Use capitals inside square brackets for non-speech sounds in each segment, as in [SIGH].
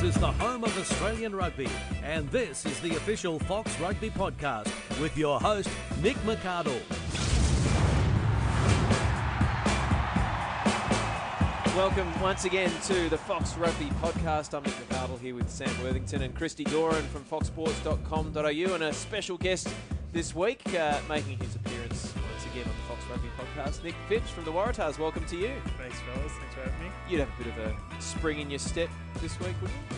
News is the home of Australian rugby, and this is the official Fox Rugby podcast with your host, Nick McArdle. Welcome once again to the Fox Rugby podcast. I'm Nick McArdle here with Sam Worthington and Christy Doran from foxsports.com.au, and a special guest this week uh, making his appearance once again on the Fox Rugby podcast, Nick Phipps from the Waratahs. Welcome to you. Thanks, fellas. Thanks for having me. You'd have a bit of a spring in your step this week, wouldn't you?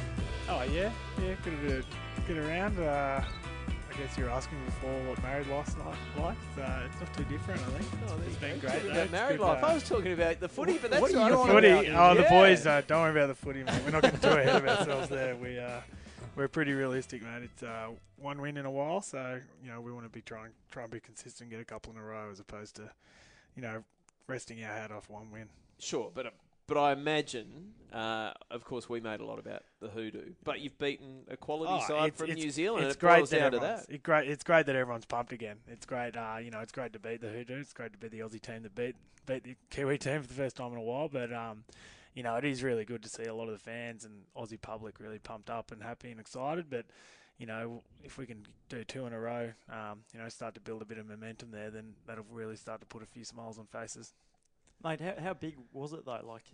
Oh yeah, yeah. Good to get around. Uh, I guess you were asking before what married life like. Uh, it's not too different, I think. Oh, it's been great. About married good, life. uh, I was talking about the footy, but that's what are you on footy. about. Oh, the boys. Uh, don't worry about the footy, mate. We're not getting too ahead of ourselves there. We uh, we're pretty realistic, mate. It's uh, one win in a while, so you know we want to be trying try and be consistent, get a couple in a row, as opposed to you know resting our hat off one win. Sure, but uh, but I imagine, uh, of course, we made a lot about the hoodoo, but you've beaten a quality Oh, side it's- from it's- New Zealand, It's and it great boils that down to everyone's- that. It great. It's great that everyone's pumped again. It's great. Uh, you know, it's great to beat the Hoodoo. It's great to beat the Aussie team that beat beat the Kiwi team for the first time in a while. But um, you know, it is really good to see a lot of the fans and Aussie public really pumped up and happy and excited. But you know, if we can do two in a row, um, you know, start to build a bit of momentum there, then that'll really start to put a few smiles on faces. Mate, how, how big was it though? Like,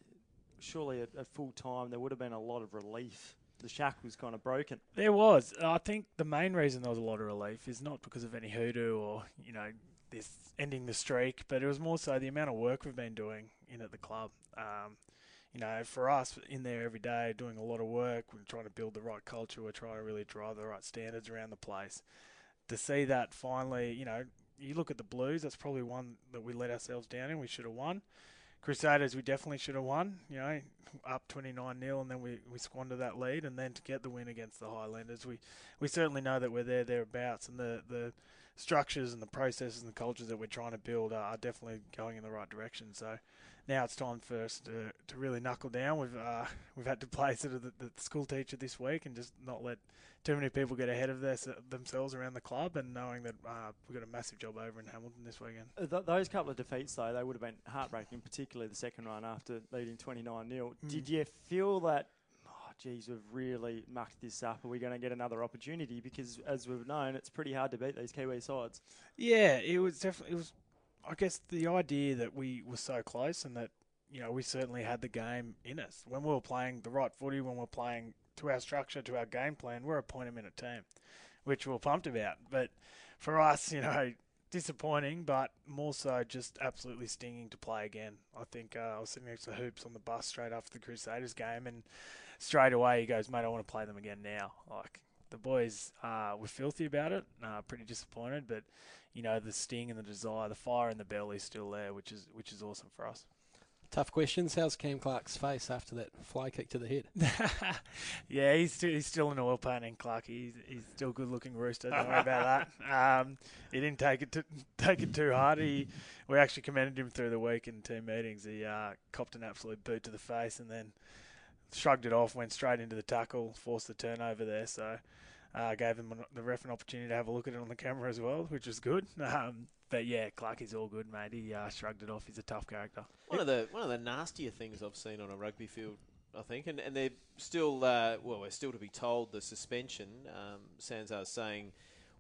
surely at, at full time there would have been a lot of relief. The shack was kind of broken. There was. I think the main reason there was a lot of relief is not because of any hoodoo or you know this ending the streak, but it was more so the amount of work we've been doing in at the club. Um, you know, for us in there every day, doing a lot of work. We're trying to build the right culture. We're trying to really drive the right standards around the place. To see that finally, you know, you look at the Blues. That's probably one that we let ourselves down in. We should have won. Crusaders, we definitely should have won. You know, up 29 0 and then we, we squander that lead and then to get the win against the Highlanders we, we certainly know that we're there thereabouts and the, the structures and the processes and the cultures that we're trying to build are, are definitely going in the right direction so now it's time for us to, to really knuckle down we've uh, we've had to play sort of the, the school teacher this week and just not let too many people get ahead of their, themselves around the club and knowing that uh, we've got a massive job over in Hamilton this weekend Th- those couple of defeats though, they would have been heartbreaking, particularly the second run after leading 29 0 Mm. Did you feel that? Oh, geez, we've really mucked this up. Are we going to get another opportunity? Because as we've known, it's pretty hard to beat these Kiwi sides. Yeah, it was definitely. It was. I guess the idea that we were so close and that you know we certainly had the game in us when we were playing the right footy, when we we're playing to our structure, to our game plan. We're a point a minute team, which we we're pumped about. But for us, you know, [LAUGHS] disappointing, but more so just absolutely stinging to play again. I think uh, I was sitting next to Hoops on the bus straight after the Crusaders game, and straight away he goes, "Mate, I want to play them again now." Like the boys uh, were filthy about it, uh, pretty disappointed, but you know the sting and the desire, the fire in the belly is still there, which is which is awesome for us. Tough questions. How's Cam Clark's face after that fly kick to the head? [LAUGHS] yeah, he's still, he's still an oil painting, Clark. He's he's still a good looking rooster. Don't worry about that. [LAUGHS] Um, he didn't take it to, [LAUGHS] take it too hard. He we actually commended him through the week in team meetings. He uh, copped an absolute boot to the face and then shrugged it off, went straight into the tackle, forced the turnover there. So. Uh, gave him the ref an opportunity to have a look at it on the camera as well, which was good. [LAUGHS] Um, but yeah, Clark is all good, mate. He uh, shrugged it off. He's a tough character. One of the one of the nastier things I've seen on a rugby field, I think, and, and they're still uh, well, we're still to be told the suspension. Um, Sanzar saying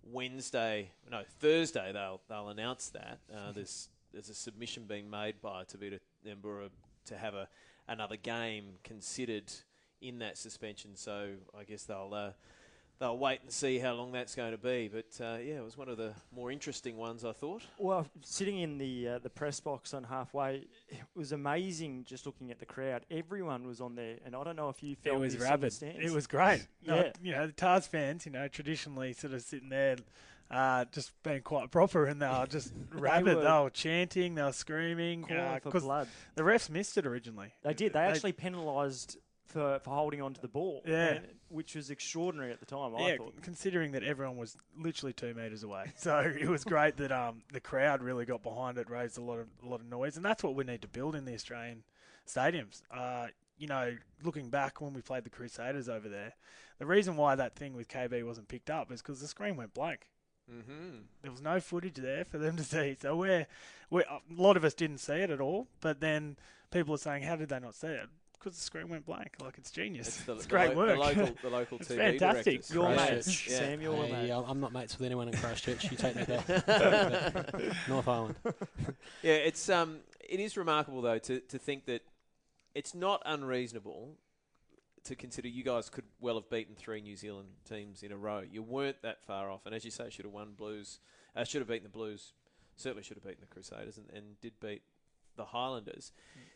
Wednesday, no Thursday they'll they'll announce that. Uh, [LAUGHS] there's there's a submission being made by Tevita Nabura to have a another game considered in that suspension. So I guess they'll. Uh, They'll wait and see how long that's going to be, but uh, yeah, it was one of the more interesting ones I thought. Well, sitting in the uh, the press box on halfway, it was amazing just looking at the crowd. Everyone was on there, and I don't know if you felt It was this on the rabid. It was great. No, Yeah. you know, the Tahs fans, you know, traditionally sort of sitting there, uh, just being quite proper, and [LAUGHS] they were just rabid. were- They were chanting, they were screaming calling for because blood. the refs missed it originally. They did. They actually penalised for, for holding on to the ball, Yeah. and- which was extraordinary at the time. I yeah, thought. considering that everyone was literally two meters away, [LAUGHS] so it was great that um, the crowd really got behind it, raised a lot of a lot of noise, and that's what we need to build in the Australian stadiums. Uh, you know, looking back when we played the Crusaders over there, the reason why that thing with KB wasn't picked up is because the screen went blank. Mm-hmm. There was no footage there for them to [LAUGHS] see. So we're, we're a lot of us didn't see it at all. But then people are saying, how did they not see it? because the screen went blank. Like it's genius. It's, the, it's the great lo- work. The local, [LAUGHS] the local It's TV fantastic. directors. Your Christchurch. mates, Yeah. Sam, your Hey, mate. I'm I'm not mates with anyone in Christchurch. You take me there. [LAUGHS] North Island. Yeah, it's um, it is remarkable though to to think that it's not unreasonable to consider you guys could well have beaten three New Zealand teams in a row. You weren't that far off, and as you say, should have won Blues. Uh, should have beaten the Blues. Certainly should have beaten the Crusaders, and, and did beat the Highlanders.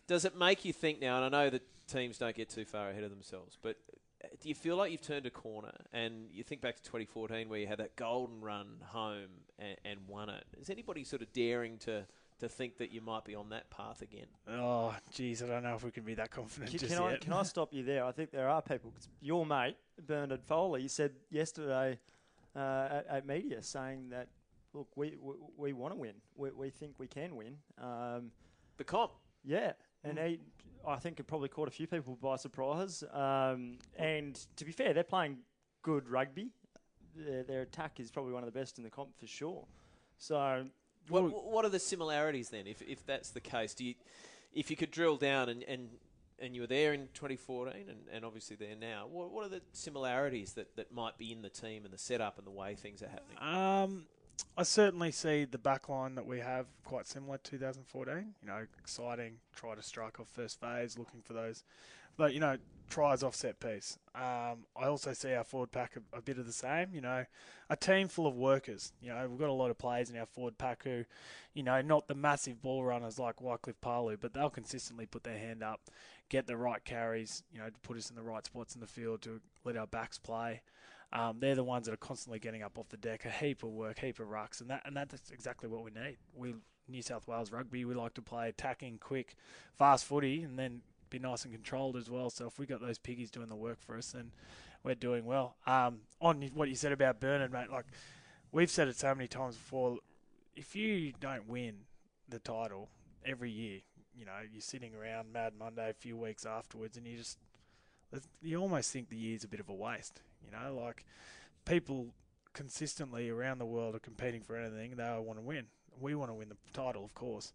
Does it make you think now? And I know that teams don't get too far ahead of themselves, but uh, do you feel like you've turned a corner? And you think back to 2014 where you had that golden run home and, and won it. Is anybody sort of daring to? To think that you might be on that path again. Oh, geez, I don't know if we can be that confident Can, just can I, can I [LAUGHS] stop you there? I think there are people. your mate Bernard Foley said yesterday uh, at, at media saying that look, we we, we want to win. We, we think we can win. Um, The comp. yeah, and he, I think it probably caught a few people by surprise. Um, and to be fair, they're playing good rugby. Their, their attack is probably one of the best in the comp for sure. So What, what are the similarities then, if, if that's the case? Do you, if you could drill down and, and, and you were there in 2014 and, and obviously there now, what, what are the similarities that, that might be in the team and the setup and the way things are happening? Um, I certainly see the back line that we have quite similar to 2014. You know, exciting, try to strike off first phase, looking for those. But, you know, tries off set piece. Um, I also see our forward pack a, a bit of the same. You know, a team full of workers. You know, we've got a lot of players in our forward pack who, you know, not the massive ball runners like Wycliffe Palu, but they'll consistently put their hand up, get the right carries, you know, to put us in the right spots in the field to let our backs play. Um, they're the ones that are constantly getting up off the deck, a heap of work, heap of rucks, and that and that's exactly what we need. We New South Wales rugby, we like to play attacking, quick, fast footy, and then be nice and controlled as well. So if we got those piggies doing the work for us, then we're doing well. Um, on what you said about Bernard, mate, like we've said it so many times before, if you don't win the title every year, you know you're sitting around Mad Monday a few weeks afterwards, and you just you almost think the year's a bit of a waste. You know, like people consistently around the world are competing for anything. They want to win. We want to win the title, of course.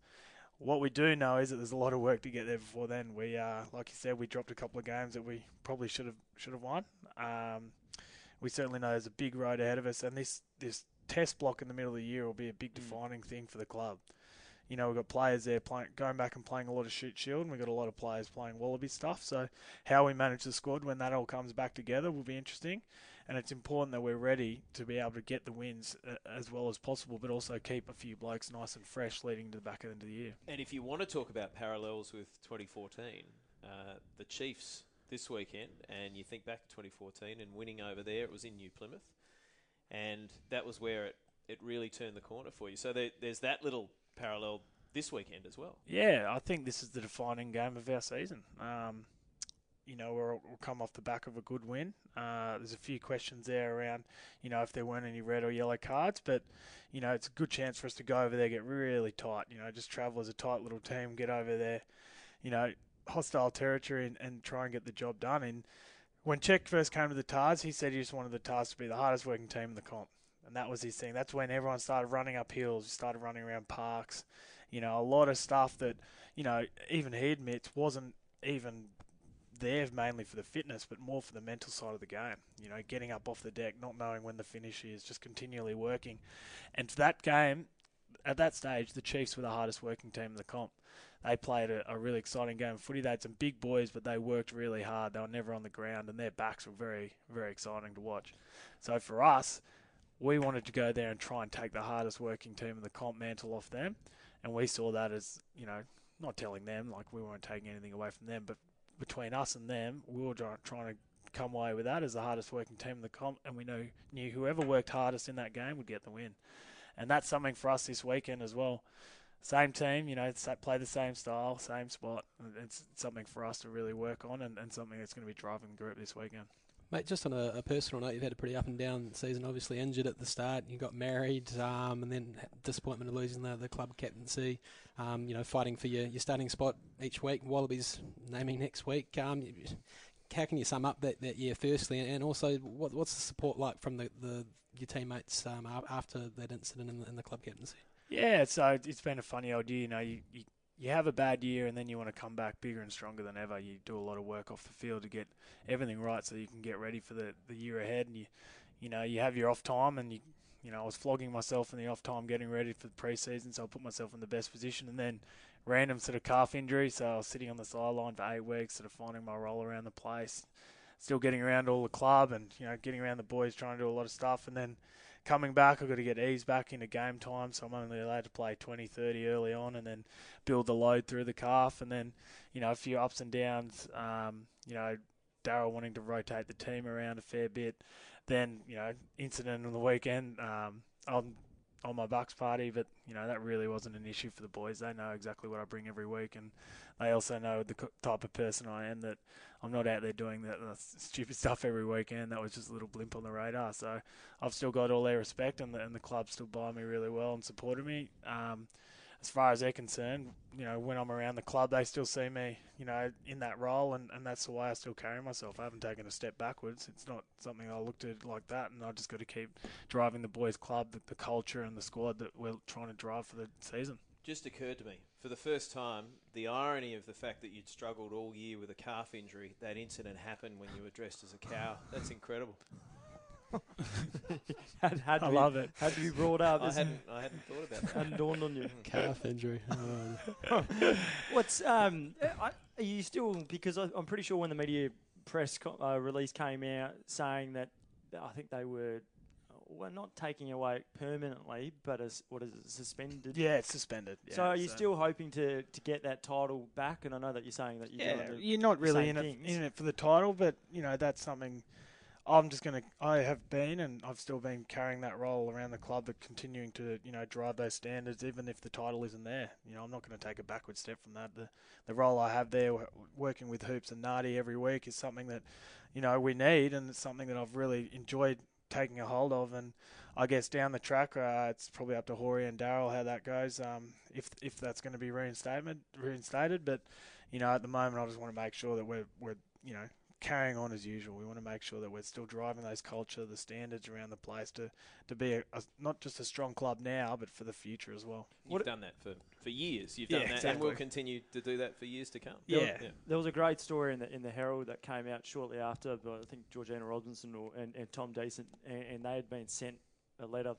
What we do know is that there's a lot of work to get there before then. We, uh, like you said, we dropped a couple of games that we probably should have should have won. Um, we certainly know there's a big road ahead of us, and this this test block in the middle of the year will be a big defining thing for the club. You know, we've got players there playing, going back and playing a lot of Shute Shield, and we've got a lot of players playing wallaby stuff. So, how we manage the squad when that all comes back together will be interesting. And it's important that we're ready to be able to get the wins uh, as well as possible, but also keep a few blokes nice and fresh leading to the back end of the year. And if you want to talk about parallels with 2014, uh, the Chiefs this weekend, and you think back to 2014 and winning over there, it was in New Plymouth, and that was where it, it really turned the corner for you. So there, there's that little parallel this weekend as well. Yeah, I think this is the defining game of our season. Um, you know, we're, we'll come off the back of a good win. Uh, there's a few questions there around, you know, if there weren't any red or yellow cards, but, you know, it's a good chance for us to go over there, get really tight, you know, just travel as a tight little team, get over there, you know, hostile territory and, and try and get the job done. And when Cheik first came to the Tahs, he said he just wanted the Tahs to be the hardest working team in the comp. And that was his thing. That's when everyone started running up hills, started running around parks. You know, a lot of stuff that, you know, even he admits wasn't even there mainly for the fitness, but more for the mental side of the game. You know, getting up off the deck, not knowing when the finish is, just continually working. And for that game, at that stage, the Chiefs were the hardest working team in the comp. They played a, a really exciting game of footy. They had some big boys, but they worked really hard. They were never on the ground, and their backs were very, very exciting to watch. So for us, we wanted to go there and try and take the hardest working team in the comp mantle off them. And we saw that as, you know, not telling them, like we weren't taking anything away from them, but between us and them, we were trying to come away with that as the hardest working team in the comp, and we know knew whoever worked hardest in that game would get the win, and that's something for us this weekend as well. Same team, you know, play the same style, same spot. It's something for us to really work on, and, and something that's going to be driving the group this weekend. Mate, just on a, a personal note, you've had a pretty up and down season. Obviously injured at the start, you got married, um, and then disappointment of losing the, the club captaincy. Um, you know, fighting for your, your starting spot each week. Wallabies naming next week. Um, how can you sum up that, that year, firstly, and also what, what's the support like from the, the your teammates um, after that incident in the, in the club captaincy? Yeah, so it's been a funny old year. You know, you, you you have a bad year and then you want to come back bigger and stronger than ever. You do a lot of work off the field to get everything right so you can get ready for the, the year ahead. And you, you know, you have your off time and you, you know, I was flogging myself in the off time getting ready for the preseason, so I put myself in the best position. And then random sort of calf injury, so I was sitting on the sideline for eight weeks, sort of finding my role around the place, still getting around all the club and you know getting around the boys, trying to do a lot of stuff, and then coming back, I've got to get eased back into game time, so I'm only allowed to play 20, 30 early on and then build the load through the calf. And then, you know, a few ups and downs, um, you know, Daryl wanting to rotate the team around a fair bit. Then, you know, incident on the weekend um, on, on my Bucks party, but, you know, that really wasn't an issue for the boys. They know exactly what I bring every week, and they also know the type of person I am that I'm not out there doing that uh, [LAUGHS] stupid stuff every weekend. That was just a little blimp on the radar. So I've still got all their respect, and the, and the club still buy me really well and supported me. Um, as far as they're concerned, you know, when I'm around the club, they still see me, you know, in that role, and, and that's the way I still carry myself. I haven't taken a step backwards. It's not something I looked at like that, and I just got to keep driving the boys' club, the, the culture, and the squad that we're trying to drive for the season just occurred to me for the first time the irony of the fact that you'd struggled all year with a calf injury. That incident happened when you were dressed as a cow. That's incredible. [LAUGHS] had, had I be, love it. Had to be brought up. I hadn't, I hadn't thought about that. Hadn't dawned on you. Calf injury. Oh. [LAUGHS] What's um? Are you still because I, I'm pretty sure when the media press uh, release came out saying that I think they were we're not taking away permanently, but as what is it suspended? Yeah, it's suspended. Yeah, so are you so still hoping to, to get that title back? And I know that you're saying that you're yeah, you're not really in it, in it for the title, but you know that's something. I'm just going to. I have been, and I've still been carrying that role around the club, but continuing to, you know, drive those standards, even if the title isn't there. You know, I'm not going to take a backward step from that. The the role I have there, working with Hoops and Nardi every week, is something that, you know, we need, and it's something that I've really enjoyed taking a hold of. And I guess down the track, uh, it's probably up to Hori and Daryl how that goes. Um, if if that's going to be reinstated, reinstated. But you know, at the moment, I just want to make sure that we're we're you know carrying on as usual. We want to make sure that we're still driving those culture, the standards around the place to, to be a, a, not just a strong club now, but for the future as well. You've what done that for, for years. You've done yeah, that, exactly. and will continue to do that for years to come. Yeah. yeah. There was a great story in the in the Herald that came out shortly after. But I think Georgina Robinson or, and, and Tom Decent, and, and they had been sent a letter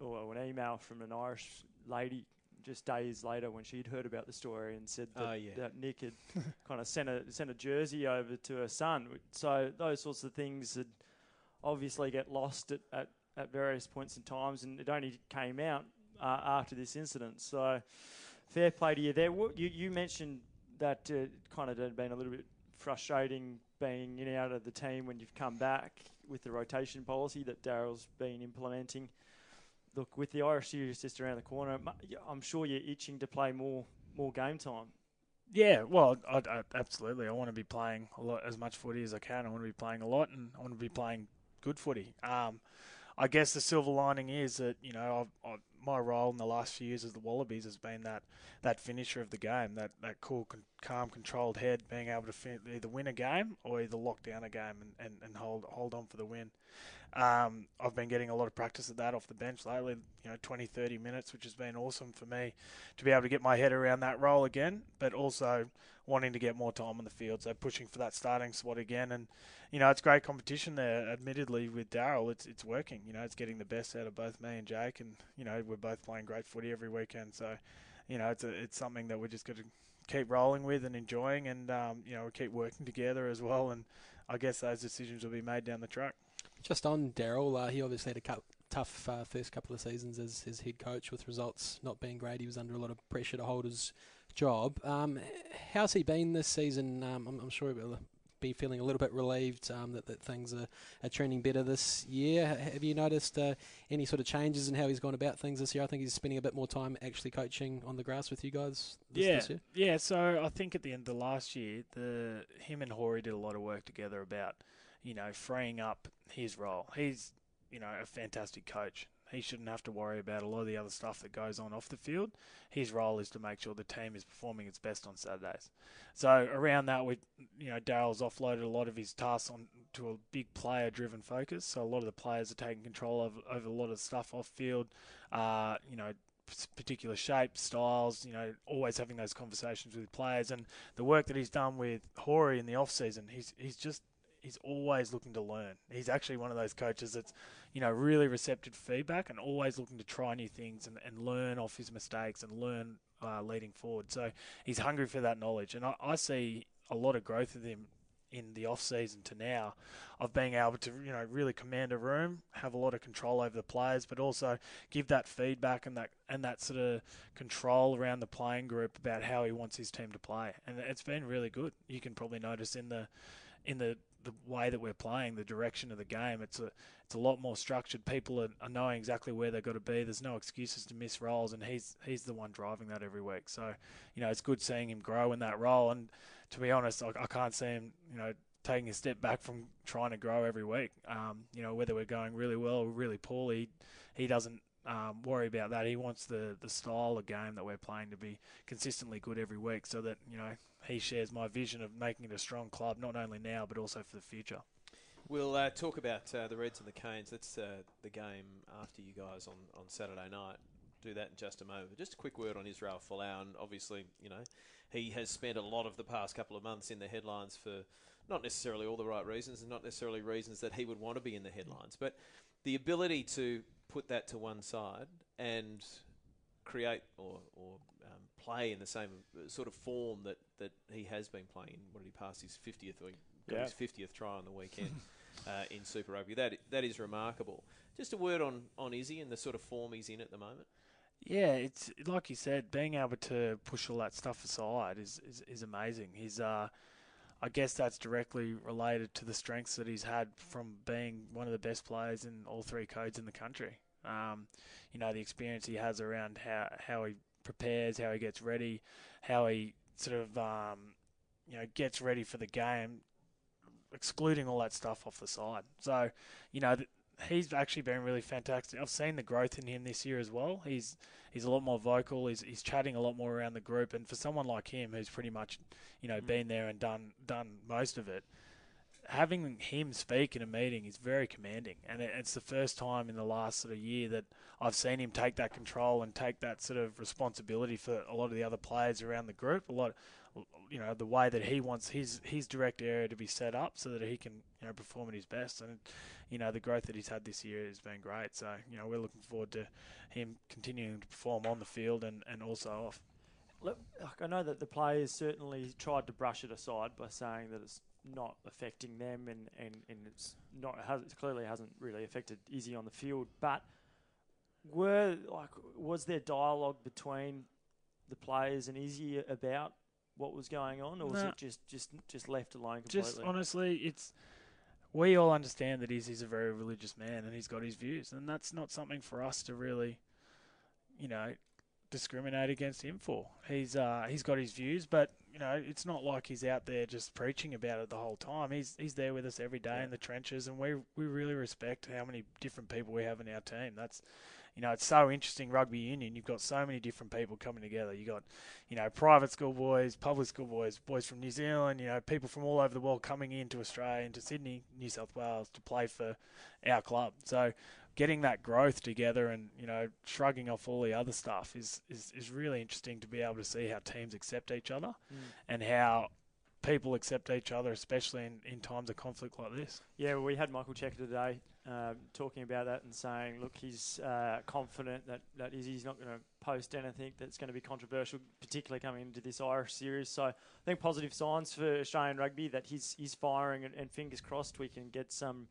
or an email from an Irish lady just days later when she'd heard about the story and said that, oh, yeah. that Nick had [LAUGHS] kind of sent a sent a jersey over to her son. So those sorts of things had obviously get lost at, at, at various points in times, and it only came out uh, after this incident. So fair play to you there. You, you mentioned that uh, kind of had been a little bit frustrating being in and out of the team when you've come back with the rotation policy that Daryl's been implementing look, with the Irish series just around the corner, I'm sure you're itching to play more more game time. Yeah, well, I, I, absolutely. I want to be playing a lot, as much footy as I can. I want to be playing a lot, and I want to be playing good footy. Um, I guess the silver lining is that you know I've, I've, my role in the last few years as the Wallabies has been that that finisher of the game, that that cool, con- calm, controlled head, being able to fin- either win a game or either lock down a game and, and, and hold hold on for the win. Um, I've been getting a lot of practice at that off the bench lately, you know, 20, 30 minutes, which has been awesome for me to be able to get my head around that role again, but also wanting to get more time on the field. So pushing for that starting spot again. And, you know, it's great competition there, admittedly, with Daryl. It's, it's working. You know, it's getting the best out of both me and Jake. And, you know, we're both playing great footy every weekend. So, you know, it's, a, it's something that we're just going to keep rolling with and enjoying. And, um, you know, we keep working together as well. And I guess those decisions will be made down the track. Just on Daryl, uh, he obviously had a cu- tough uh, first couple of seasons as his head coach with results not being great. He was under a lot of pressure to hold his job. Um, how's he been this season? Um, I'm, I'm, sure he'll be feeling a little bit relieved um, that, that things are, are, trending better this year. Have you noticed uh, any sort of changes in how he's gone about things this year? I think he's spending a bit more time actually coaching on the grass with you guys this, yeah, this year. Yeah, so I think at the end of the last year, the him and Hori did a lot of work together about – you know, freeing up his role. He's, you know, a fantastic coach. He shouldn't have to worry about a lot of the other stuff that goes on off the field. His role is to make sure the team is performing its best on Saturdays. So around that, we, you know, Daryl's offloaded a lot of his tasks on to a big player-driven focus. So a lot of the players are taking control of over a lot of stuff off field. Uh, you know, particular shapes, styles. You know, always having those conversations with players, and the work that he's done with Horry in the off season. He's he's just he's always looking to learn. He's actually one of those coaches that's, you know, really receptive to feedback and always looking to try new things and, and learn off his mistakes and learn uh, leading forward. So he's hungry for that knowledge, and I, I see a lot of growth with him in the off season to now of being able to you know really command a room, have a lot of control over the players, but also give that feedback and that and that sort of control around the playing group about how he wants his team to play. And it's been really good. You can probably notice in the in the the way that we're playing, the direction of the game, it's a it's a lot more structured. People are, are knowing exactly where they've got to be. There's no excuses to miss roles, and he's he's the one driving that every week. So, you know, it's good seeing him grow in that role. And to be honest, I, I can't see him, you know, taking a step back from trying to grow every week. Um, you know, whether we're going really well or really poorly, he doesn't um, worry about that. He wants the, the style of game that we're playing to be consistently good every week so that, you know, he shares my vision of making it a strong club, not only now, but also for the future. We'll uh, talk about uh, the Reds and the Canes. That's uh, the game after you guys on, on Saturday night. Do that in just a moment. Just a quick word on Israel Folau. And obviously, you know, he has spent a lot of the past couple of months in the headlines for not necessarily all the right reasons and not necessarily reasons that he would want to be in the headlines. But the ability to put that to one side and create or, or um, play in the same sort of form that, that he has been playing. What did he pass his 50th or got Yeah. his 50th try on the weekend [LAUGHS] uh, in Super Rugby? That that is remarkable. Just a word on, on Izzy and the sort of form he's in at the moment. Yeah, it's like you said, being able to push all that stuff aside is is, is amazing. He's, uh, I guess that's directly related to the strengths that he's had from being one of the best players in all three codes in the country. Um, you know, the experience he has around how how he prepares, how he gets ready, how he sort of um, you know gets ready for the game, excluding all that stuff off the side. So, you know. Th- he's actually been really fantastic. I've seen the growth in him this year as well. He's he's a lot more vocal. He's he's chatting a lot more around the group. And for someone like him, who's pretty much, you know, Mm. been there and done done most of it, having him speak in a meeting is very commanding. And it, it's the first time in the last sort of year that I've seen him take that control and take that sort of responsibility for a lot of the other players around the group. A lot. You know the way that he wants his his direct area to be set up so that he can you know perform at his best, and you know the growth that he's had this year has been great. So you know we're looking forward to him continuing to perform on the field and, and also off. I know that the players certainly tried to brush it aside by saying that it's not affecting them and, and, and it's not it, has, it clearly hasn't really affected Izzy on the field. But were like was there dialogue between the players and Izzy about what was going on, or was it just, just just left alone completely? Just honestly, it's we all understand that he's he's a very religious man and he's got his views, and that's not something for us to really, you know, discriminate against him for. He's uh, he's got his views, but you know, it's not like he's out there just preaching about it the whole time. He's he's there with us every day Yeah. in the trenches, and we we really respect how many different people we have in our team. That's you know, it's so interesting rugby union. You've got so many different people coming together. You've got, you know, private school boys, public school boys, boys from New Zealand. You know, people from all over the world coming into Australia, into Sydney, New South Wales to play for our club. So, getting that growth together and you know, shrugging off all the other stuff is is, is really interesting to be able to see how teams accept each other Mm. and how people accept each other, especially in, in times of conflict like this. Yeah, well, we had Michael Cheika today um, talking about that and saying, look, he's uh, confident that, that Izzy's not going to post anything that's going to be controversial, particularly coming into this Irish series. So I think positive signs for Australian rugby that he's, he's firing and, and fingers crossed we can get some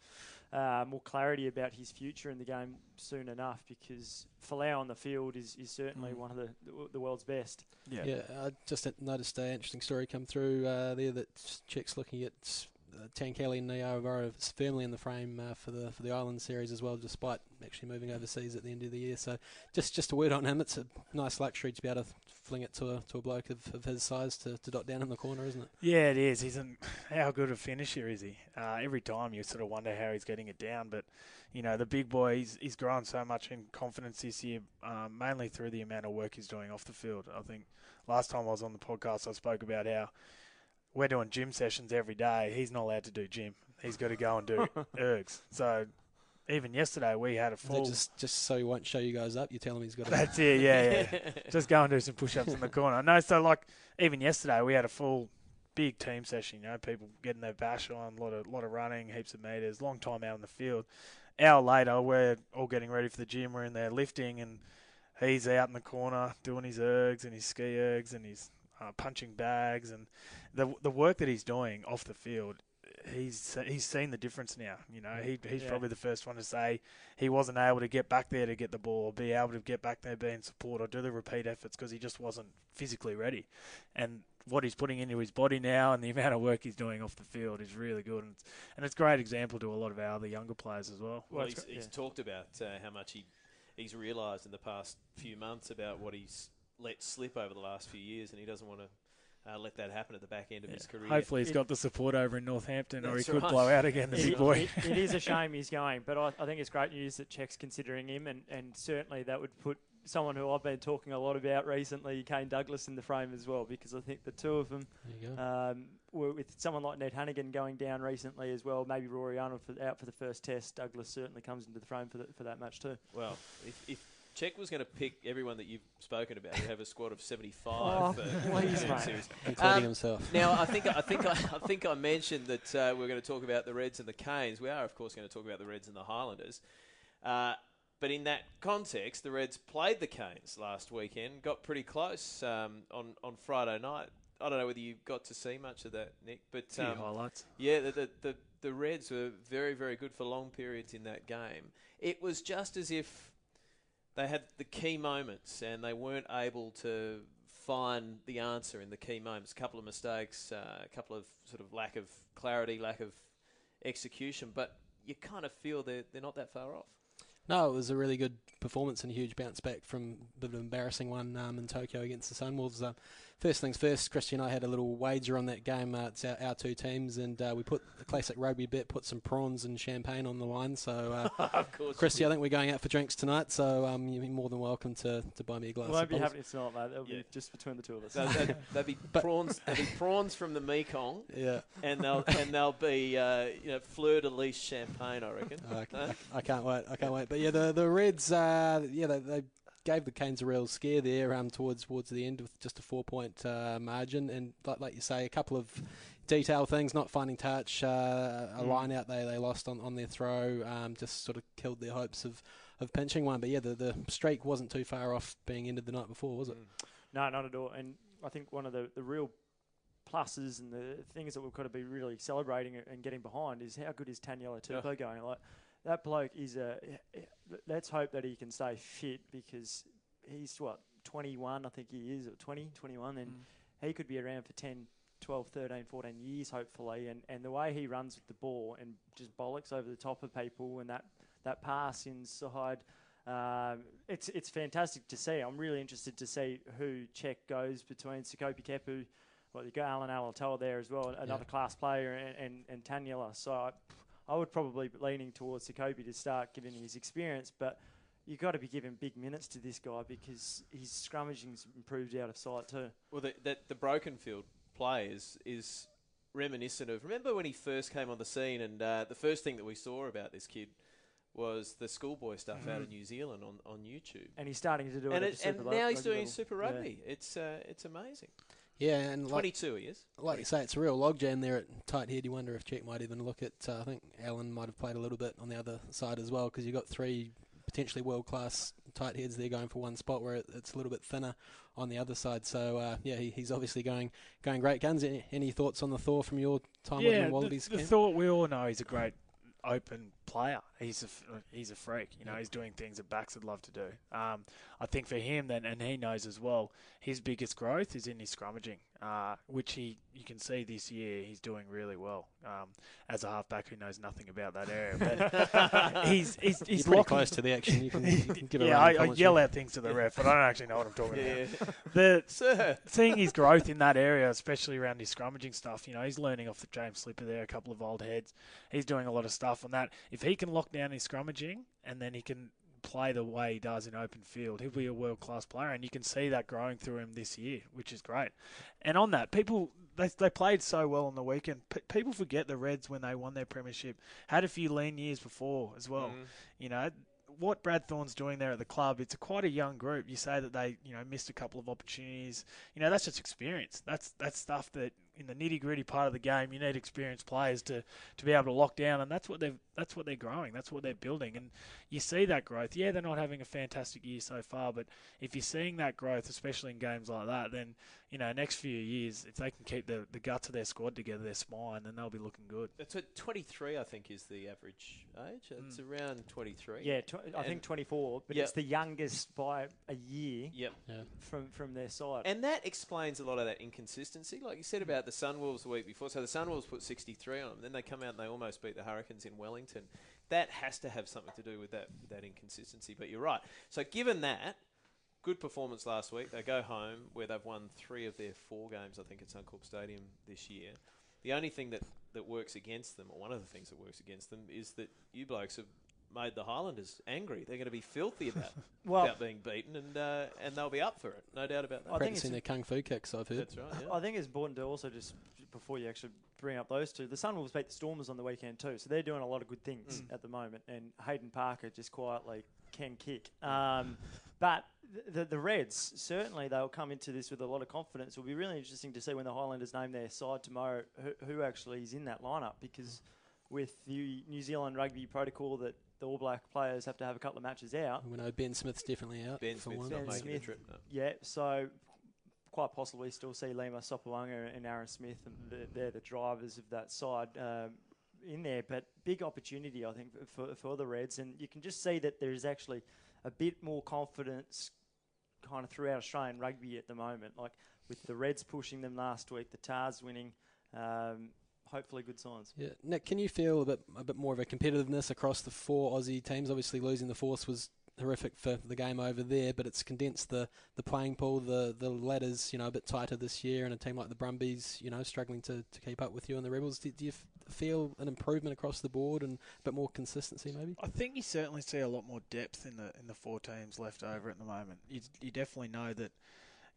uh, more clarity about his future in the game soon enough because Folau on the field is, is certainly Mm. one of the, the world's best. Yeah, yeah I just noticed an interesting story come through uh, there that checks looking at uh, and Nayara firmly in the frame uh, for the for the Island series as well, despite actually moving overseas at the end of the year. So just just a word on him. It's a nice luxury to be able to fling it to a to a bloke of, of his size to, to dot down in the corner, isn't it? Yeah, it is. He's an how good a finisher is he? Uh, every time you sort of wonder how he's getting it down, but you know the big boy, he's he's grown so much in confidence this year, um, mainly through the amount of work he's doing off the field. I think last time I was on the podcast, I spoke about how we're doing gym sessions every day. He's not allowed to do gym. He's got to go and do [LAUGHS] ergs. So even yesterday we had a full. just just so he won't show you guys up? You tell him he's got. to That's it. Yeah, yeah. [LAUGHS] just go and do some push-ups in the corner. No, so like even yesterday we had a full big team session. You know, people getting their bash on, a lot of lot of running, heaps of meters, long time out in the field. Hour later, we're all getting ready for the gym. We're in there lifting, and he's out in the corner doing his ergs and his ski ergs and he's uh, punching bags and the the work that he's doing off the field. He's he's seen the difference now. You know, he he's Yeah. probably the first one to say he wasn't able to get back there to get the ball, or be able to get back there, be in support, or do the repeat efforts because he just wasn't physically ready. And what he's putting into his body now, and the [LAUGHS] amount of work he's doing off the field is really good, and it's, and it's a great example to a lot of our other younger players as well. Well, it's he's, got- he's yeah. talked about uh, how much he he's realised in the past few months about what he's let slip over the last few years, and he doesn't want to uh, let that happen at the back end of his career. Hopefully, he's It- got the support over in Northampton, or he could right. blow out again, the It- big boy. it- it is a shame he's going, but I, I think it's great news that Cheik's considering him, and, and certainly that would put someone who I've been talking a lot about recently, Kane Douglas, in the frame as well, because I think the two of them, There you go. um, were with someone like Ned Hanigan going down recently as well, maybe Rory Arnold for, out for the first test, Douglas certainly comes into the frame for, the, for that match too. Well, if, if Cheik was going to pick everyone that you've spoken about, he'd have a squad of 75 Oh, for please, the mate. series. Including um, himself. Now, I think I think I, I think I mentioned that uh, we're going to talk about the Reds and the Canes. We are, of course, going to talk about the Reds and the Highlanders. Uh, but in that context, the Reds played the Canes last weekend, got pretty close um, on on Friday night. I don't know whether you got to see much of that, Nick, but um, highlights. yeah, the, the, the, the Reds were very, very good for long periods in that game. It was just as if they had the key moments and they weren't able to find the answer in the key moments. A couple of mistakes, uh, a couple of sort of lack of clarity, lack of execution, but you kind of feel they're, they're not that far off. No, it was a really good performance and a huge bounce back from a bit of an embarrassing one um, in Tokyo against the Sunwolves. Uh, first things first, Christian and I had a little wager on that game. Uh, it's our, our two teams, and uh, we put the classic rugby bet, put some prawns and champagne on the line. So, uh, [LAUGHS] of course. Christy, I think we're going out for drinks tonight, so um, you're more than welcome to, to buy me a glass. Won't of be bottles. happening tonight, mate. That'll Yeah. be just between the two of us. So they'd, they'd be prawns. They'd be prawns from the Mekong, Yeah, and they'll [LAUGHS] and they'll be uh, you know fleur de lis champagne. I reckon. I, Huh? I, I can't wait. I can't wait. But yeah, the the Reds, uh, yeah, they, they gave the Canes a real scare there um, towards towards the end with just a four point uh, margin, and like, like you say, a couple of detail things, not finding touch, uh, a Mm. line out they, they lost on, on their throw, um, just sort of killed their hopes of, of pinching one. But yeah, the, the streak wasn't too far off being ended the night before, was it? No, not at all. And I think one of the, the real pluses and the things that we've got to be really celebrating and getting behind is how good is Taniela Tupou going. Like that bloke is a. Let's hope that he can stay fit because he's what 21, I think he is, or 20, 21, and he could be around for 10, 12, 13, 14 years hopefully. And and the way he runs with the ball and just bollocks over the top of people and that that pass inside. Um, it's it's fantastic to see. I'm really interested to see who Cheik goes between Sekope Kepu, well, you got Allan Alaalatoa there as well, another class player, and, and, and Taniela. So I, would probably be leaning towards Sekope to start given his experience, but you've got to be giving big minutes to this guy because his scrummaging's improved out of sight too. Well, the, that the broken field play is is reminiscent of. Remember when he first came on the scene, and uh, the first thing that we saw about this kid was the schoolboy stuff out of New Zealand on, on YouTube. And he's starting to do And, it. it, the and now he's doing level. Super Yeah. Rugby. It's uh, it's amazing. Yeah, and like, Twenty two, he is. like you say, it's a real logjam there at tight head. You wonder if Cheik might even look at. Uh, I think Alan might have played a little bit on the other side as well because you've got three potentially world class tight heads there going for one spot where it, it's a little bit thinner on the other side. So uh, yeah, he, he's obviously going going great guns. Any, any thoughts on the Thor from your time with him yeah, in the, Wallabies? the camp? thought we all know he's a great open player. He's a f- he's a freak. You know, he's doing things that backs would love to do. Um, I think for him, then, and he knows as well, his biggest growth is in his scrummaging, uh, which he you can see this year he's doing really well. Um, as a halfback who knows nothing about that area, but [LAUGHS] he's he's, he's You're pretty locking- close to the action. You can, you can give [LAUGHS] yeah, run I, I yell out things to the ref, but I don't actually know what I'm talking Yeah, about. The [LAUGHS] sir. seeing his growth in that area, especially around his scrummaging stuff, you know, he's learning off the James Slipper there, a couple of old heads. He's doing a lot of stuff on that. If he can lock down his scrummaging and then he can play the way he does in open field, he'll be a world class player. And you can see that growing through him this year, which is great. And on that, people, they they played so well on the weekend. P- people forget the Reds when they won their premiership had a few lean years before as well. Mhm. You know what Brad Thorn's doing there at the club. It's a quite a young group. You say that they you know missed a couple of opportunities. You know that's just experience. That's that's stuff that in the nitty gritty part of the game you need experienced players to, to be able to lock down, and that's what they've that's what they're growing. That's what they're building, and you see that growth. Yeah, they're not having a fantastic year so far, but if you're seeing that growth, especially in games like that, then you know next few years, if they can keep the, the guts of their squad together, their spine, then they'll be looking good. It's at 23, I think, is the average age. Hmm. It's around 23. Yeah, tw- I think 24, but Yep. it's the youngest by a year Yep. from from their side. And that explains a lot of that inconsistency. Like you said hmm. about the Sunwolves the week before. So the Sunwolves put 63 on them. Then they come out and they almost beat the Hurricanes in Wellington. That has to have something to do with that, with that inconsistency. But you're right. So given that, good performance last week. They go home where they've won three of their four games, I think, at Suncorp Stadium this year. The only thing that, that works against them, or one of the things that works against them, is that you blokes have made the Highlanders angry. They're going to be filthy about, [LAUGHS] Well- about being beaten, and uh, and they'll be up for it. No doubt about that. I think Practicing it's- their kung fu kicks, I've heard. That's right. Yeah. I think it's important to also just before you actually bring up those two, the Sunwolves beat the Stormers on the weekend too, so they're doing a lot of good things Mm. at the moment. And Hayden Parker just quietly can kick. Um, but the, the Reds certainly they'll come into this with a lot of confidence. It'll be really interesting to see when the Highlanders name their side tomorrow who, who actually is in that lineup because with the New Zealand rugby protocol that the All Black players have to have a couple of matches out. We know Ben Smith's definitely out. Ben for Smith's one. not Ben making the Smith. trip. No. Yeah, so quite possibly still see Lima Sopoaga and Aaron Smith, and they're, they're the drivers of that side um, in there. But big opportunity, I think, for, for the Reds, and you can just see that there is actually a bit more confidence kind of throughout Australian rugby at the moment. Like with the Reds pushing them last week, the Tahs winning. Um, hopefully, good signs. Yeah, Nick, can you feel a bit a bit more of a competitiveness across the four Aussie teams? Obviously, losing the Force was horrific for the game over there, but it's condensed the, the playing pool. The the ladders, you know, a bit tighter this year, and a team like the Brumbies, you know, struggling to, to keep up with you and the Rebels. Do, do you f- feel an improvement across the board and a bit more consistency, maybe? I think you certainly see a lot more depth in the in the four teams left over at the moment. You you definitely know that.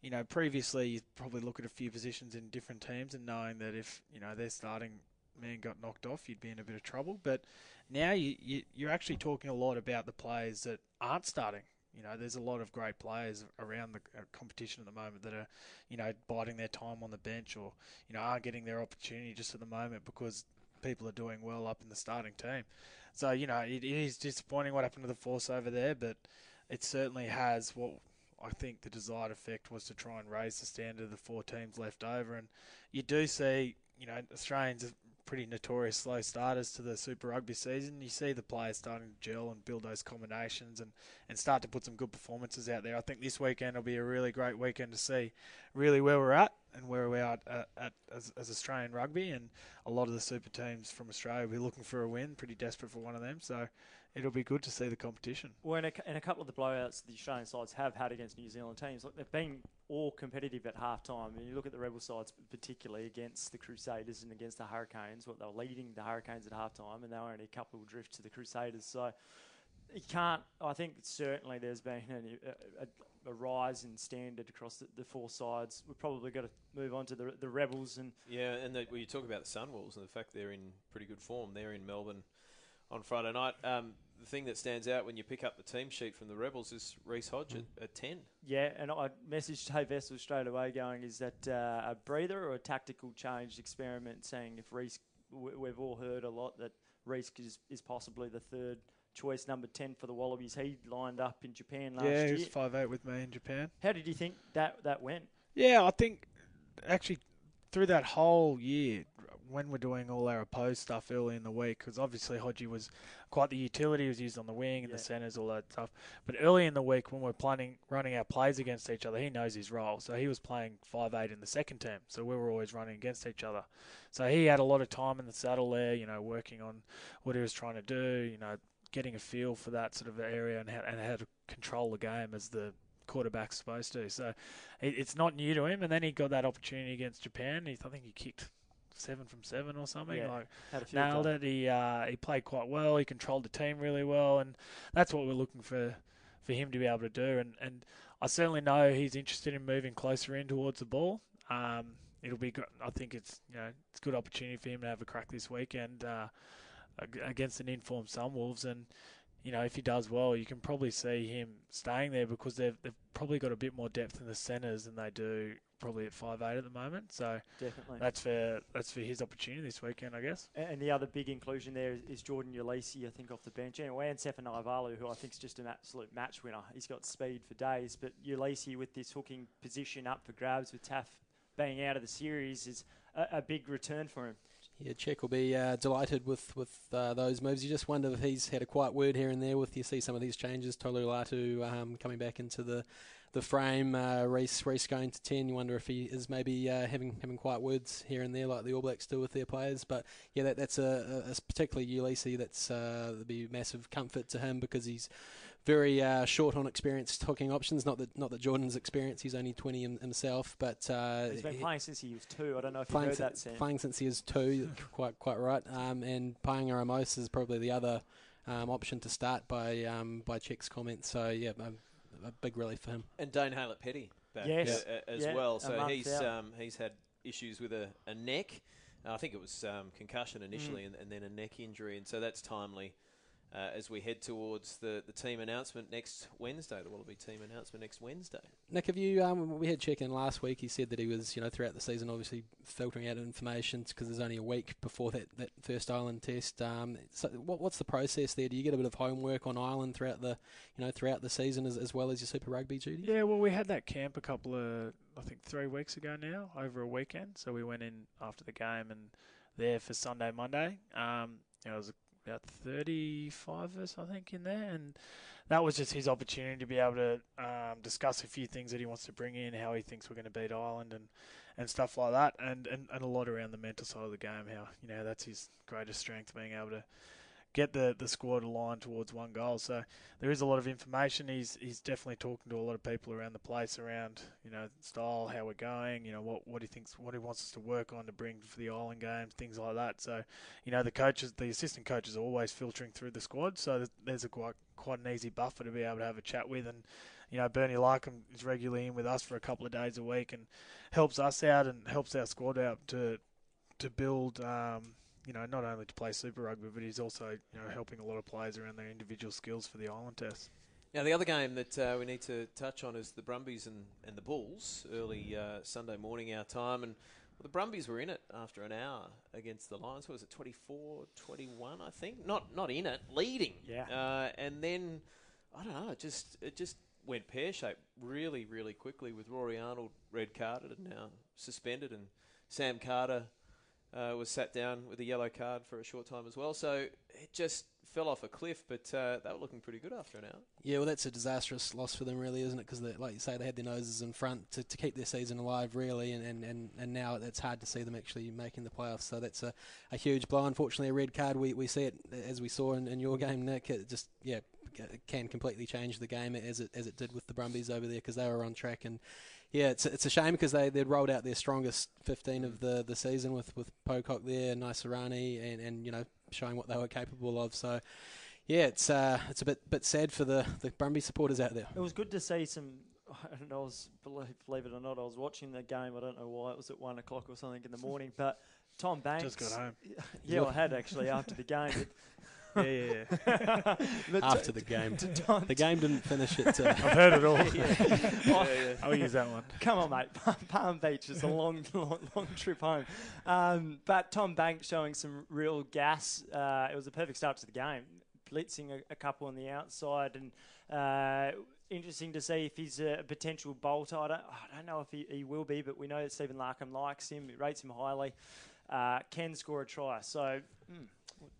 You know, previously you probably look at a few positions in different teams and knowing that if you know they're starting man got knocked off, you'd be in a bit of trouble. But now you, you you're actually talking a lot about the players that aren't starting. You know, there's a lot of great players around the uh, competition at the moment that are, you know, biding their time on the bench or, you know, aren't getting their opportunity just at the moment because people are doing well up in the starting team. So, you know, it, it is disappointing what happened to the Force over there, but it certainly has what I think the desired effect was to try and raise the standard of the four teams left over. And you do see, you know, Australians pretty notorious slow starters to the Super Rugby season. You see the players starting to gel and build those combinations and, and start to put some good performances out there. I think this weekend will be a really great weekend to see really where we're at and where we're at, at, at as, as Australian rugby. And a lot of the super teams from Australia will be looking for a win, pretty desperate for one of them. So it'll be good to see the competition. Well, in a, in a couple of the blowouts the Australian sides have had against New Zealand teams, like they've been all competitive at half time. And you look at the Rebel sides, particularly against the Crusaders and against the Hurricanes, what they were leading the Hurricanes at half time, and they were only a couple of drifts to the Crusaders. So you can't, I think certainly there's been an, a, a, a rise in standard across the, the four sides. We've probably got to move on to the, the Rebels and Yeah, and the, well, you talk about the Sunwolves and the fact they're in pretty good form. They're in Melbourne on Friday night. Um, the thing that stands out when you pick up the team sheet from the Rebels is Reece Hodge at, at 10. Yeah, and I messaged Dave Wessels straight away going, is that uh, a breather or a tactical change experiment saying if Reece, we've all heard a lot that Reece is, is possibly the third choice number 10 for the Wallabies. He lined up in Japan last year. yeah, he year. was five eight with me in Japan. How did you think that, that went? Yeah, I think actually through that whole year, when we're doing all our opposed stuff early in the week, because obviously Hodgie was quite the utility, he was used on the wing and Yeah. the centres, all that stuff. But early in the week, when we're planning running our plays against each other, he knows his role. So he was playing five eight in the second term, so we were always running against each other. So he had a lot of time in the saddle there, you know, working on what he was trying to do, you know, getting a feel for that sort of area and how, and how to control the game as the quarterback's supposed to. So it, it's not new to him. And then he got that opportunity against Japan. He, I think he kicked seven from seven or something. Yeah, Like Had a few nailed it. He uh, he played quite well. He controlled the team really well, and that's what we're looking for for him to be able to do. And and I certainly know he's interested in moving closer in towards the ball. Um, it'll be. Good. I think it's you know it's a good opportunity for him to have a crack this weekend uh, against an informed Sunwolves, and you know if he does well, you can probably see him staying there because they've they've probably got a bit more depth in the centres than they do probably at five eight at the moment. So Definitely. that's for that's for his opportunity this weekend, I guess. And the other big inclusion there is, is Jordan Uelese, I think, off the bench. Anyway, and Sefa Naivalu, who I think is just an absolute match winner. He's got speed for days. But Uelese, with this hooking position up for grabs with Taff being out of the series, is a, a big return for him. Yeah, Cheik will be uh, delighted with with uh, those moves. You just wonder if he's had a quiet word here and there with you see some of these changes. Tolu Latu um, coming back into the the frame, uh, Reece Reece going to ten. You wonder if he is maybe uh, having having quiet words here and there like the All Blacks do with their players. But yeah, that, that's a, a, a particularly Uelese. That's uh, be massive comfort to him because he's very uh, short on experienced hooking options. Not that not that Jordan's experience. He's only twenty him, himself, but uh, He's been he- playing since he was two. I don't know if you playing, heard that, Sam. playing since he was two, [LAUGHS] quite quite right. Um, and Paenga-Amosa is probably the other um, option to start by um, by Cheik's comments. So yeah, a, a big relief for him. And Dane Haylett Petty back Yes. a- a- as Yeah, well. So he's um, he's had issues with a, a neck. Uh, I think it was um, concussion initially, and, and then a neck injury, and so that's timely. Uh, as we head towards the, the team announcement next Wednesday, the Wallaby team announcement next Wednesday. Nick, have you? Um, we had check in last week. He said that he was, you know, throughout the season, obviously filtering out information because there's only a week before that, that first Ireland test. Um, so, what, what's the process there? Do you get a bit of homework on Ireland throughout the, you know, throughout the season as, as well as your Super Rugby duties? Yeah, well, we had that camp a couple of, I think, three weeks ago now, over a weekend. So we went in after the game and there for Sunday, Monday. Um, you know, it was about 35 of us, I think, in there. And that was just his opportunity to be able to um, discuss a few things that he wants to bring in, how he thinks we're going to beat Ireland and, and stuff like that. And, and, and a lot around the mental side of the game, how, you know, that's his greatest strength, being able to get the, the squad aligned towards one goal. So there is a lot of information. He's he's definitely talking to a lot of people around the place around you know style, how we're going, you know what what he thinks, what he wants us to work on to bring for the Ireland games, things like that. So you know the coaches, the assistant coaches are always filtering through the squad. So there's- a quite quite an easy buffer to be able to have a chat with and. You know, Bernie Larkham is regularly in with us for a couple of days a week and helps us out and helps our squad out to to build um, you know, not only to play Super Rugby, but he's also, you know, helping a lot of players around their individual skills for the Ireland Test. Now, the other game that uh, we need to touch on is the Brumbies and, and the Bulls, early uh, Sunday morning our time. And well, the Brumbies were in it after an hour against the Lions. What was it, 24 21, I think? Not not in it, leading. Yeah. Uh, and then, I don't know, it just, it just went pear shaped really, really quickly with Rory Arnold red carded and now suspended, and Sam Carter uh, was sat down with a yellow card for a short time as well. So it just fell off a cliff, but uh, they were looking pretty good after an hour. Yeah, well, that's a disastrous loss for them, really, isn't it? Because, like you say, they had their noses in front to, to keep their season alive, really, and, and, and, and now it's hard to see them actually making the playoffs. So that's a, a huge blow. Unfortunately, a red card, we, we see it as we saw in, in your game, Nick. It just, yeah, can completely change the game as it as it did with the Brumbies over there because they were on track. And yeah, it's it's a shame because they they'd rolled out their strongest 15 of the, the season with with Pocock there, Naisarani, and and you know showing what they were capable of. So yeah, it's uh, it's a bit bit sad for the the Brumby supporters out there. It was good to see some. [LAUGHS] I don't know. I was believe, believe it or not, I was watching the game. I don't know why it was at one o'clock or something in the morning. But Tom Banks Just got home. [LAUGHS] Yeah, well, I had actually after the game. Yeah, yeah, yeah. [LAUGHS] But, but After the game, to Tom, the game didn't finish it. Uh, I've heard it all. [LAUGHS] Oh, I'll use that one. Come on, mate. Palm Beach is a long, [LAUGHS] long, long trip home. Um, but Tom Banks showing some real gas. Uh, it was a perfect start to the game, blitzing a, a couple on the outside, and uh, interesting to see if he's a potential bolter. I don't, I don't know if he, he will be, but we know that Stephen Larkham likes him, rates him highly. Uh, can score a try. So, mm,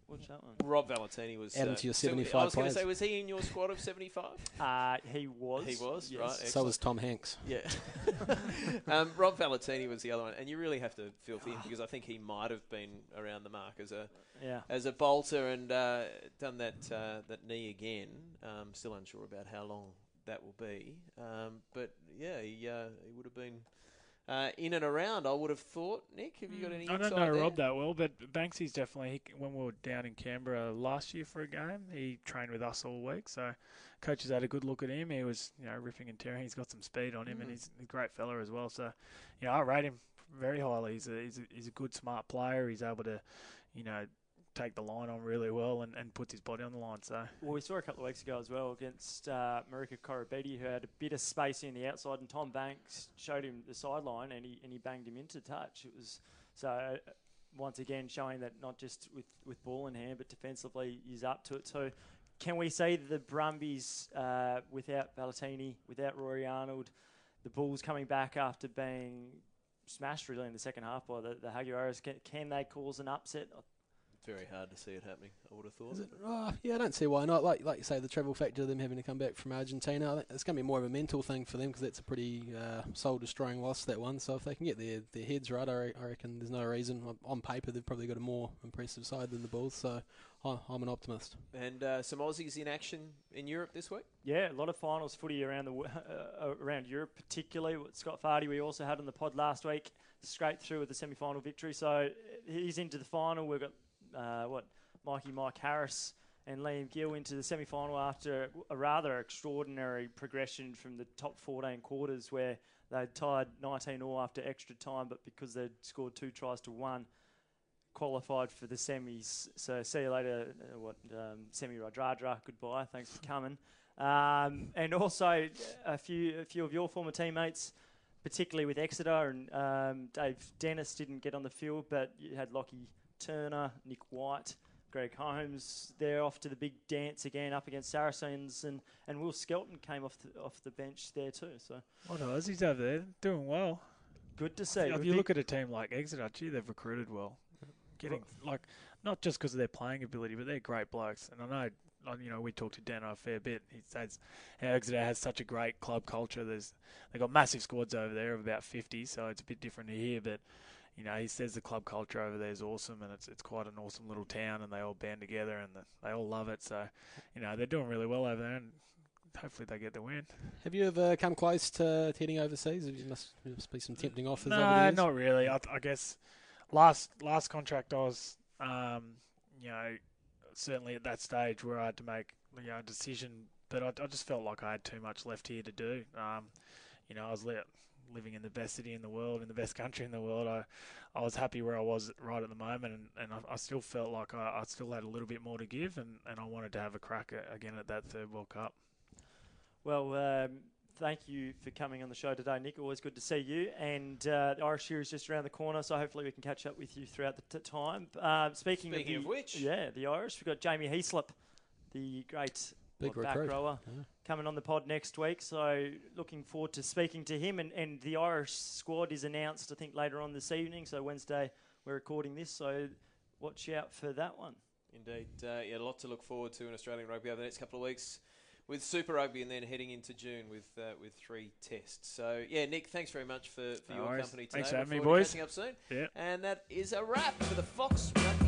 what's that one? Rob Valetini was Add him uh, to your so- 75 I was going to say, was he in your squad of seventy-five? Uh, he was. He was, yes. right. so was Tom Hanks. Yeah. [LAUGHS] um, Rob Valetini was the other one, and you really have to feel for him [SIGHS] because I think he might have been around the mark as a Yeah. as a bolter and uh, done that uh, that knee again. Um, still unsure about how long that will be, um, but yeah, he uh, he would have been. Uh, in and around, I would have thought. Nick, have you got any I don't know there? Rob that well, but Banksy's definitely. He, when we were down in Canberra last year for a game, he trained with us all week. So, coaches had a good look at him. He was, you know, ripping and tearing. He's got some speed on him, and Mm. he's a great fella as well. So, you know, I rate him very highly. He's a, he's a he's a good, smart player. He's able to, you know, take the line on really well and, and puts his body on the line. So Well, we saw a couple of weeks ago as well against uh, Marika Koroibete, who had a bit of space in the outside, and Tom Banks showed him the sideline, and he and he banged him into touch. It was so. Uh, once again, showing that not just with, with ball in hand, but defensively, he's up to it too. Can we that the Brumbies, uh, without Valetini, without Rory Arnold, the Bulls coming back after being smashed really in the second half by the, the Jaguares, can, can they cause an upset? Very hard to see it happening. I would have thought. Is it? Oh, yeah, I don't see why not. Like like you say, the travel factor of them having to come back from Argentina, I think it's going to be more of a mental thing for them because that's a pretty uh, soul destroying loss that one. So if they can get their their heads right, I, re- I reckon there's no reason. On- On paper, they've probably got a more impressive side than the Bulls. So I, I'm an optimist. And uh, some Aussies in action in Europe this week. Yeah, a lot of finals footy around the uh, around Europe, particularly what Scott Fardy we also had on the pod last week, straight through with the semi-final victory. So uh, he's into the final. We've got uh, what Mikey Mike Harris and Liam Gill into the semi-final after a rather extraordinary progression from the top 14 quarters where they'd tied 19 all after extra time, but because they'd scored two tries to one, qualified for the semis. So see you later, uh, what um, Semi Radradra. Goodbye. Thanks for coming. Um, and also a few a few of your former teammates, particularly with Exeter and um, Dave Dennis didn't get on the field, but you had Lockie Turner, Nick White. Greg Holmes, they're off to the big dance again up against Saracens, and, and Will Skelton came off the, off the bench there too. So what are Aussies over there doing well? good to see. if you look at a team like Exeter, gee, they've recruited well. Getting like not just because of their playing ability, but they're great blokes. And I know, you know, we talked to Dano a fair bit. He says how Exeter has such a great club culture. There's they got massive squads over there of about 50, so it's a bit different to here. But you know, he says the club culture over there is awesome, and it's it's quite an awesome little town, and they all band together and the, they all love it. So, you know, they're doing really well over there, and hopefully they get the win. Have you ever come close to heading overseas? There must, there must be some tempting offers No, not really. I, I guess last last contract I was, um, you know, certainly at that stage where I had to make you know a decision, but I, I just felt like I had too much left here to do. Um, you know, I was li- living in the best city in the world, in the best country in the world. I I was happy where I was right at the moment, and, and I, I still felt like I, I still had a little bit more to give, and, and I wanted to have a crack at, again at that third World Cup. Well, um, thank you for coming on the show today, Nick. Always good to see you. And uh, the Irish Year is just around the corner, so hopefully we can catch up with you throughout the t- time. Um, speaking, Speaking of, of which. yeah, the Irish, we've got Jamie Heaslip, the great Big back recruit. rower, Yeah. coming on the pod next week. So looking forward to speaking to him. And, and the Irish squad is announced, I think, later on this evening. So Wednesday, we're recording this. So watch out for that one. Indeed, uh, yeah, a lot to look forward to in Australian rugby over the next couple of weeks with Super Rugby, and then heading into June with uh, with three tests. So yeah, Nick, thanks very much for, for No your worries. company today. Thanks for Look having me, forward to boys. Catching up soon. Yeah. And that is a wrap for the Fox Rugby